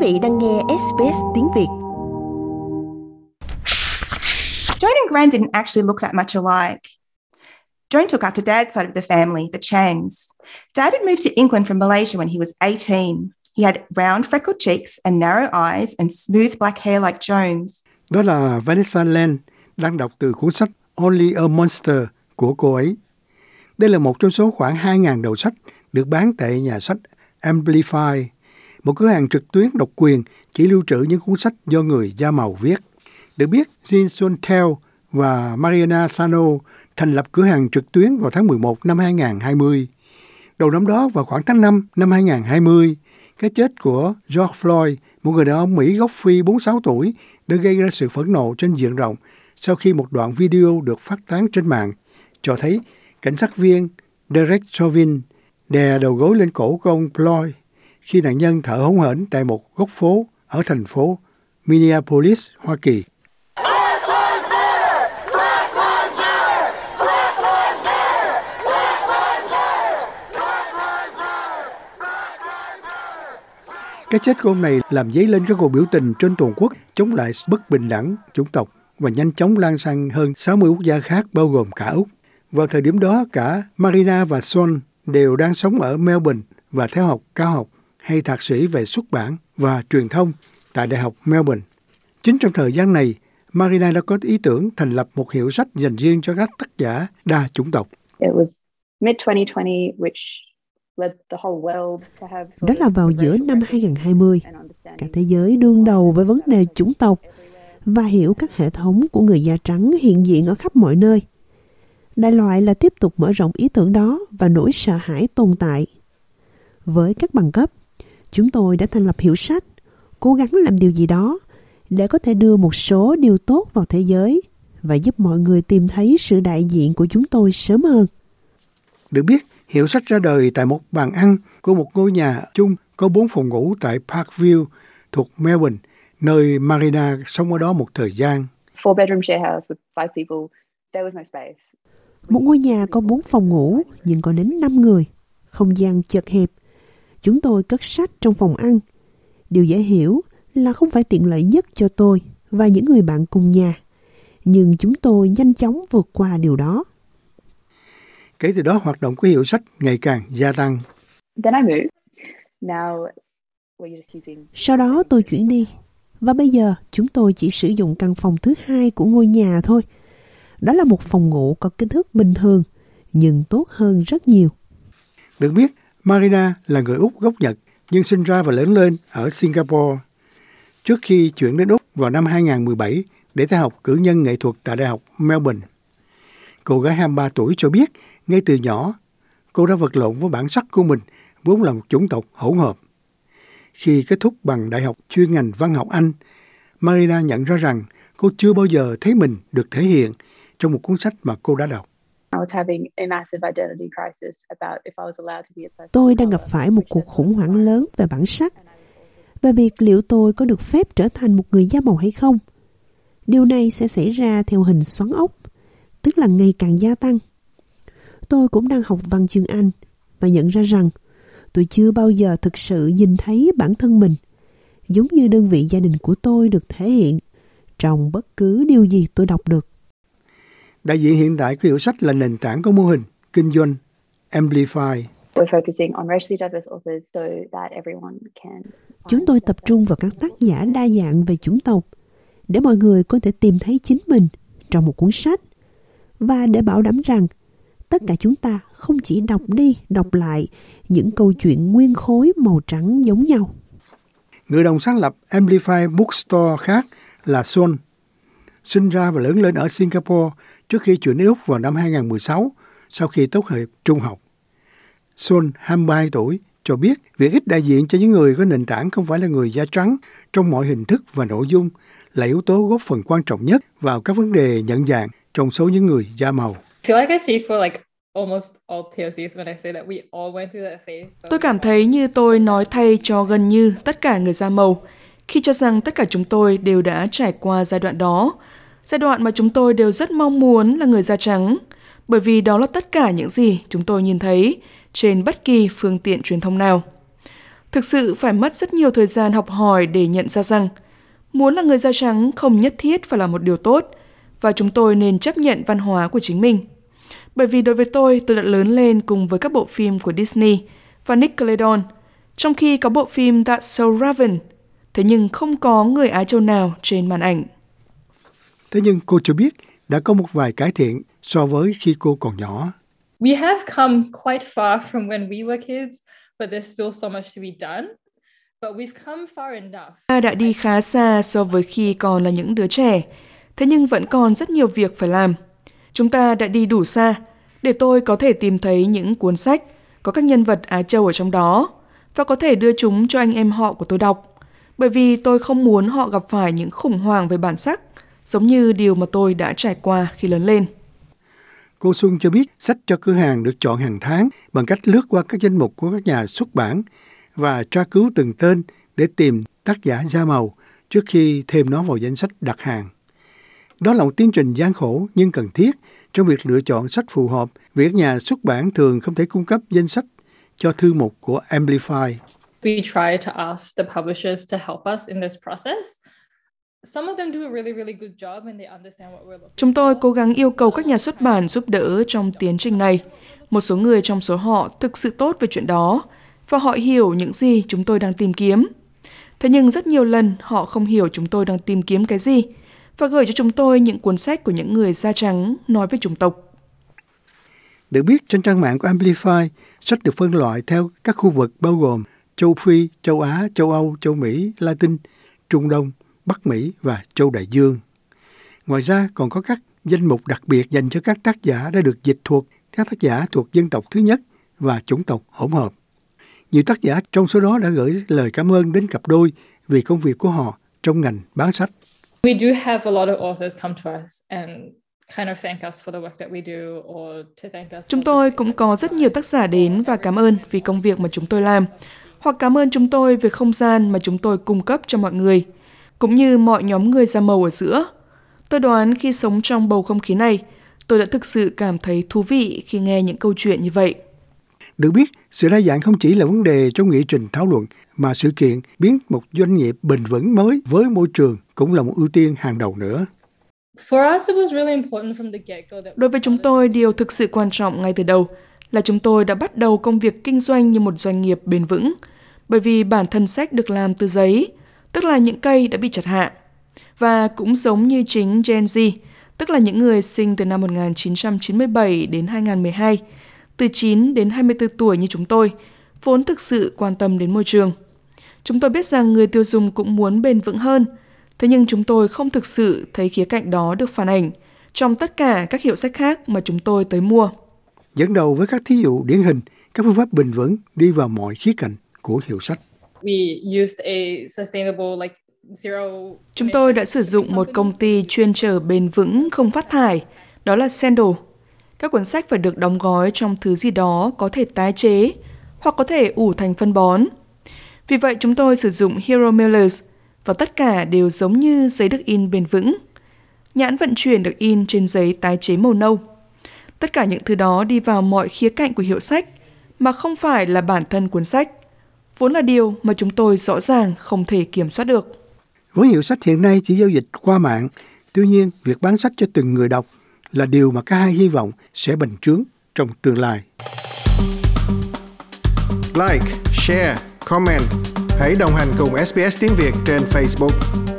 vị đang nghe SBS tiếng Việt. Joan and Gran didn't actually look that much alike. Joan took after Dad's side of the family, the Chans. Dad had moved to England from Malaysia when he was 18. He had round freckled cheeks and narrow eyes and smooth black hair like Joan's. Đó là Vanessa Land đang đọc từ cuốn sách Only a Monster của cô ấy. Đây là một trong số khoảng 2.000 đầu sách được bán tại nhà sách Amplify, một cửa hàng trực tuyến độc quyền chỉ lưu trữ những cuốn sách do người da màu viết. Được biết, Jin Teo và Mariana Sano thành lập cửa hàng trực tuyến vào tháng 11 năm 2020. Đầu năm đó, vào khoảng tháng 5 năm 2020, cái chết của George Floyd, một người đàn ông Mỹ gốc Phi 46 tuổi, đã gây ra sự phẫn nộ trên diện rộng sau khi một đoạn video được phát tán trên mạng cho thấy cảnh sát viên Derek Chauvin đè đầu gối lên cổ của ông Floyd khi nạn nhân thở hổn hển tại một góc phố ở thành phố Minneapolis, Hoa Kỳ. Cái chết của ông này làm dấy lên các cuộc biểu tình trên toàn quốc chống lại bất bình đẳng chủng tộc và nhanh chóng lan sang hơn 60 quốc gia khác bao gồm cả Úc. Vào thời điểm đó, cả Marina và Son đều đang sống ở Melbourne và theo học cao học hay thạc sĩ về xuất bản và truyền thông tại Đại học Melbourne. Chính trong thời gian này, Marina đã có ý tưởng thành lập một hiệu sách dành riêng cho các tác giả đa chủng tộc. It was mid-2020 which đó là vào giữa năm 2020, cả thế giới đương đầu với vấn đề chủng tộc và hiểu các hệ thống của người da trắng hiện diện ở khắp mọi nơi. Đại loại là tiếp tục mở rộng ý tưởng đó và nỗi sợ hãi tồn tại. Với các bằng cấp, chúng tôi đã thành lập hiệu sách, cố gắng làm điều gì đó để có thể đưa một số điều tốt vào thế giới và giúp mọi người tìm thấy sự đại diện của chúng tôi sớm hơn. Được biết, hiệu sách ra đời tại một bàn ăn của một ngôi nhà chung có bốn phòng ngủ tại Parkview thuộc Melbourne, nơi Marina sống ở đó một thời gian. Four bedroom share house with five people. There was no space. Một ngôi nhà có bốn phòng ngủ nhưng có đến 5 người, không gian chật hẹp. Chúng tôi cất sách trong phòng ăn. Điều dễ hiểu là không phải tiện lợi nhất cho tôi và những người bạn cùng nhà. Nhưng chúng tôi nhanh chóng vượt qua điều đó. Kể từ đó, hoạt động của hiệu sách ngày càng gia tăng. Sau đó tôi chuyển đi. Và bây giờ chúng tôi chỉ sử dụng căn phòng thứ hai của ngôi nhà thôi. Đó là một phòng ngủ có kích thước bình thường, nhưng tốt hơn rất nhiều. Được biết, Marina là người Úc gốc Nhật, nhưng sinh ra và lớn lên ở Singapore. Trước khi chuyển đến Úc vào năm 2017 để theo học cử nhân nghệ thuật tại Đại học Melbourne. Cô gái 23 tuổi cho biết, ngay từ nhỏ, cô đã vật lộn với bản sắc của mình, vốn là một chủng tộc hỗn hợp. Khi kết thúc bằng đại học chuyên ngành văn học Anh, Marina nhận ra rằng cô chưa bao giờ thấy mình được thể hiện trong một cuốn sách mà cô đã đọc. Tôi đang gặp phải một cuộc khủng hoảng lớn về bản sắc, về việc liệu tôi có được phép trở thành một người da màu hay không. Điều này sẽ xảy ra theo hình xoắn ốc, tức là ngày càng gia tăng. Tôi cũng đang học văn chương Anh và nhận ra rằng tôi chưa bao giờ thực sự nhìn thấy bản thân mình, giống như đơn vị gia đình của tôi được thể hiện trong bất cứ điều gì tôi đọc được. Đại diện hiện tại của hiệu sách là nền tảng của mô hình kinh doanh Amplify. Chúng tôi tập trung vào các tác giả đa dạng về chủng tộc để mọi người có thể tìm thấy chính mình trong một cuốn sách và để bảo đảm rằng tất cả chúng ta không chỉ đọc đi đọc lại những câu chuyện nguyên khối màu trắng giống nhau. Người đồng sáng lập Amplify Bookstore khác là Son, sinh ra và lớn lên ở Singapore trước khi chuyển đến Úc vào năm 2016 sau khi tốt nghiệp trung học. Son, 22 tuổi, cho biết việc ít đại diện cho những người có nền tảng không phải là người da trắng trong mọi hình thức và nội dung là yếu tố góp phần quan trọng nhất vào các vấn đề nhận dạng trong số những người da màu. Tôi cảm thấy như tôi nói thay cho gần như tất cả người da màu khi cho rằng tất cả chúng tôi đều đã trải qua giai đoạn đó, giai đoạn mà chúng tôi đều rất mong muốn là người da trắng, bởi vì đó là tất cả những gì chúng tôi nhìn thấy trên bất kỳ phương tiện truyền thông nào. Thực sự phải mất rất nhiều thời gian học hỏi để nhận ra rằng muốn là người da trắng không nhất thiết phải là một điều tốt và chúng tôi nên chấp nhận văn hóa của chính mình. Bởi vì đối với tôi, tôi đã lớn lên cùng với các bộ phim của Disney và Nickelodeon, trong khi có bộ phim That's So Raven, thế nhưng không có người Á Châu nào trên màn ảnh. Thế nhưng cô cho biết đã có một vài cải thiện so với khi cô còn nhỏ. We have come quite far from when we were kids, but there's still so much to be done. But we've come far enough. Ta đã đi khá xa so với khi còn là những đứa trẻ, thế nhưng vẫn còn rất nhiều việc phải làm. Chúng ta đã đi đủ xa để tôi có thể tìm thấy những cuốn sách có các nhân vật Á Châu ở trong đó và có thể đưa chúng cho anh em họ của tôi đọc. Bởi vì tôi không muốn họ gặp phải những khủng hoảng về bản sắc, giống như điều mà tôi đã trải qua khi lớn lên. Cô Xuân cho biết sách cho cửa hàng được chọn hàng tháng bằng cách lướt qua các danh mục của các nhà xuất bản và tra cứu từng tên để tìm tác giả da màu trước khi thêm nó vào danh sách đặt hàng. Đó là một tiến trình gian khổ nhưng cần thiết trong việc lựa chọn sách phù hợp vì các nhà xuất bản thường không thể cung cấp danh sách cho thư mục của Amplify. We try to ask the publishers to help us in this process. Chúng tôi cố gắng yêu cầu các nhà xuất bản giúp đỡ trong tiến trình này. Một số người trong số họ thực sự tốt về chuyện đó và họ hiểu những gì chúng tôi đang tìm kiếm. Thế nhưng rất nhiều lần họ không hiểu chúng tôi đang tìm kiếm cái gì và gửi cho chúng tôi những cuốn sách của những người da trắng nói về chủng tộc. Được biết trên trang mạng của Amplify, sách được phân loại theo các khu vực bao gồm châu Phi, châu Á, châu Âu, châu Mỹ, Latin, Trung Đông, Bắc Mỹ và châu Đại Dương. Ngoài ra còn có các danh mục đặc biệt dành cho các tác giả đã được dịch thuộc các tác giả thuộc dân tộc thứ nhất và chủng tộc hỗn hợp. Nhiều tác giả trong số đó đã gửi lời cảm ơn đến cặp đôi vì công việc của họ trong ngành bán sách. We do have a lot of authors come to us and Chúng tôi cũng có rất nhiều tác giả đến và cảm ơn vì công việc mà chúng tôi làm, hoặc cảm ơn chúng tôi về không gian mà chúng tôi cung cấp cho mọi người, cũng như mọi nhóm người da màu ở giữa. Tôi đoán khi sống trong bầu không khí này, tôi đã thực sự cảm thấy thú vị khi nghe những câu chuyện như vậy. Được biết, sự đa dạng không chỉ là vấn đề trong nghị trình thảo luận, mà sự kiện biến một doanh nghiệp bền vững mới với môi trường cũng là một ưu tiên hàng đầu nữa. Đối với chúng tôi, điều thực sự quan trọng ngay từ đầu là chúng tôi đã bắt đầu công việc kinh doanh như một doanh nghiệp bền vững, bởi vì bản thân sách được làm từ giấy, tức là những cây đã bị chặt hạ. Và cũng giống như chính Gen Z, tức là những người sinh từ năm 1997 đến 2012, từ 9 đến 24 tuổi như chúng tôi, vốn thực sự quan tâm đến môi trường. Chúng tôi biết rằng người tiêu dùng cũng muốn bền vững hơn, thế nhưng chúng tôi không thực sự thấy khía cạnh đó được phản ảnh trong tất cả các hiệu sách khác mà chúng tôi tới mua. Dẫn đầu với các thí dụ điển hình, các phương pháp bền vững đi vào mọi khía cạnh của hiệu sách. Chúng tôi đã sử dụng một công ty chuyên trở bền vững không phát thải, đó là Sandal. Các cuốn sách phải được đóng gói trong thứ gì đó có thể tái chế hoặc có thể ủ thành phân bón. Vì vậy chúng tôi sử dụng Hero Millers và tất cả đều giống như giấy được in bền vững. Nhãn vận chuyển được in trên giấy tái chế màu nâu. Tất cả những thứ đó đi vào mọi khía cạnh của hiệu sách mà không phải là bản thân cuốn sách. Vốn là điều mà chúng tôi rõ ràng không thể kiểm soát được. Với hiệu sách hiện nay chỉ giao dịch qua mạng, tuy nhiên việc bán sách cho từng người đọc là điều mà cả hai hy vọng sẽ bành trướng trong tương lai. Like, share, comment. Hãy đồng hành cùng SBS tiếng Việt trên Facebook.